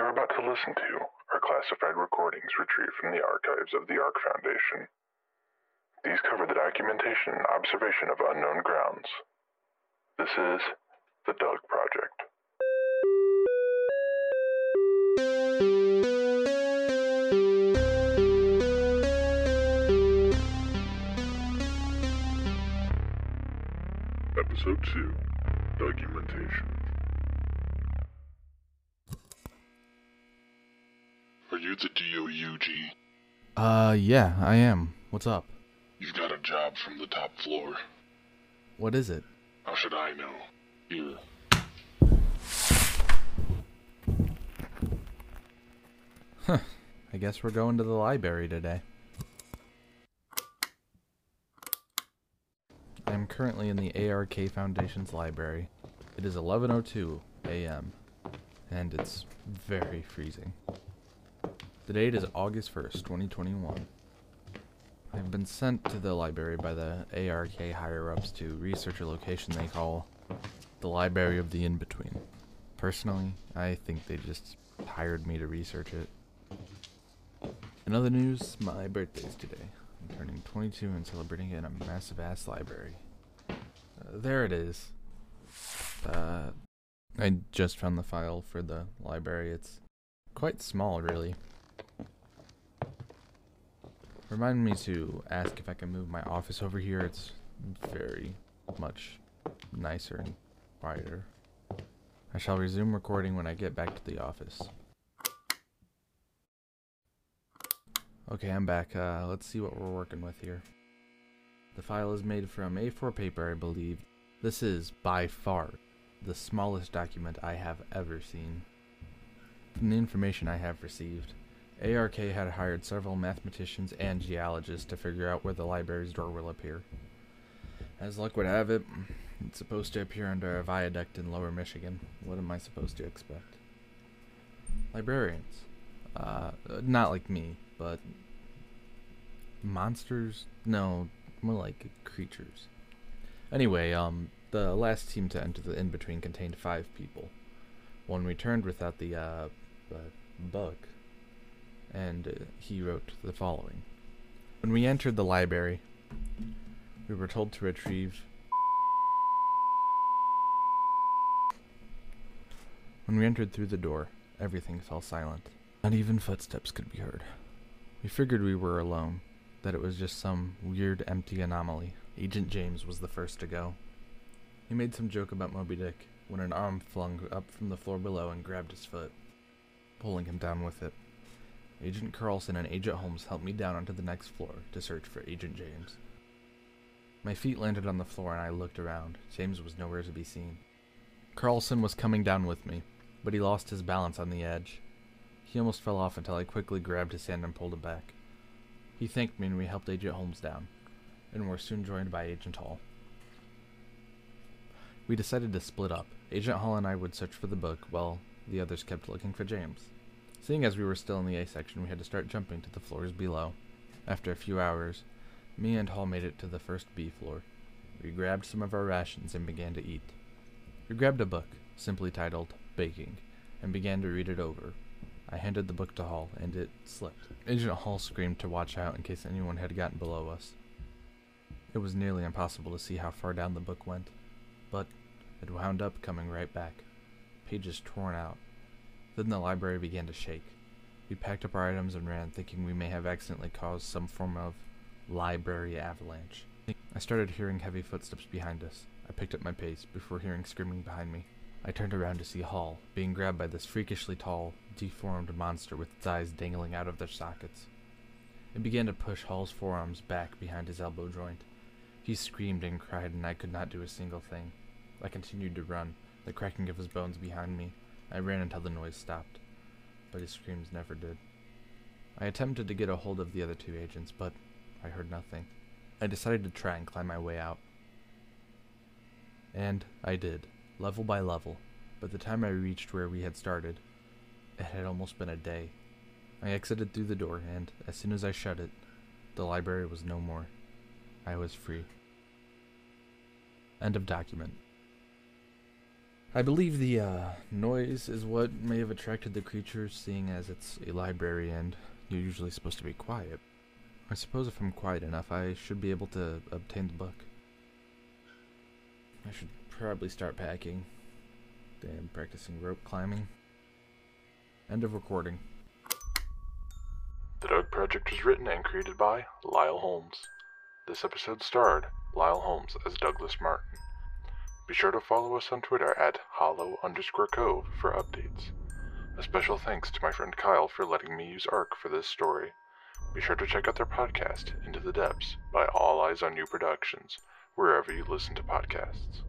you're about to listen to are classified recordings retrieved from the archives of the ARK Foundation. These cover the documentation and observation of unknown grounds. This is the Doug Project. Episode 2 Documentation. You the DOUG? Uh, yeah, I am. What's up? You've got a job from the top floor. What is it? How should I know? Here. I guess we're going to the library today. I am currently in the ARK Foundation's library. It is 11:02 a.m. and it's very freezing. The date is August 1st, 2021. I've been sent to the library by the ARK higher ups to research a location they call the Library of the In Between. Personally, I think they just hired me to research it. In other news, my birthday's today. I'm turning 22 and celebrating it in a massive ass library. Uh, there it is. Uh, I just found the file for the library. It's quite small, really. Remind me to ask if I can move my office over here. It's very much nicer and quieter. I shall resume recording when I get back to the office. Okay, I'm back. Uh, let's see what we're working with here. The file is made from A4 paper, I believe. This is, by far, the smallest document I have ever seen. From the information I have received, ARK had hired several mathematicians and geologists to figure out where the library's door will appear. As luck would have it, it's supposed to appear under a viaduct in lower Michigan. What am I supposed to expect? Librarians. Uh, not like me, but monsters? No, more like creatures. Anyway, um, the last team to enter the in between contained five people. One returned without the uh, uh book, and uh, he wrote the following: When we entered the library, we were told to retrieve. When we entered through the door, everything fell silent. Not even footsteps could be heard. We figured we were alone, that it was just some weird empty anomaly. Agent James was the first to go. He made some joke about Moby Dick when an arm flung up from the floor below and grabbed his foot, pulling him down with it. Agent Carlson and Agent Holmes helped me down onto the next floor to search for Agent James. My feet landed on the floor and I looked around. James was nowhere to be seen. Carlson was coming down with me, but he lost his balance on the edge. He almost fell off until I quickly grabbed his hand and pulled him back. He thanked me and we helped Agent Holmes down, and were soon joined by Agent Hall. We decided to split up. Agent Hall and I would search for the book, while the others kept looking for James. Seeing as we were still in the A section, we had to start jumping to the floors below. After a few hours, me and Hall made it to the first B floor. We grabbed some of our rations and began to eat. We grabbed a book, simply titled Baking, and began to read it over. I handed the book to Hall, and it slipped. Agent Hall screamed to watch out in case anyone had gotten below us. It was nearly impossible to see how far down the book went, but it wound up coming right back, pages torn out. Then the library began to shake. We packed up our items and ran, thinking we may have accidentally caused some form of library avalanche. I started hearing heavy footsteps behind us. I picked up my pace before hearing screaming behind me. I turned around to see Hall being grabbed by this freakishly tall, deformed monster with its eyes dangling out of their sockets. It began to push Hall's forearms back behind his elbow joint. He screamed and cried, and I could not do a single thing. I continued to run, the cracking of his bones behind me. I ran until the noise stopped, but his screams never did. I attempted to get a hold of the other two agents, but I heard nothing. I decided to try and climb my way out. And I did level by level. By the time I reached where we had started, it had almost been a day. I exited through the door, and as soon as I shut it, the library was no more. I was free. End of document. I believe the uh, noise is what may have attracted the creature, seeing as it's a library and you're usually supposed to be quiet. I suppose if I'm quiet enough, I should be able to obtain the book. I should probably start packing. Damn, practicing rope climbing. End of recording. The Doug Project was written and created by Lyle Holmes. This episode starred Lyle Holmes as Douglas Martin. Be sure to follow us on Twitter at hollow underscore cove for updates. A special thanks to my friend Kyle for letting me use Ark for this story. Be sure to check out their podcast, Into the Depths, by All Eyes on You Productions, wherever you listen to podcasts.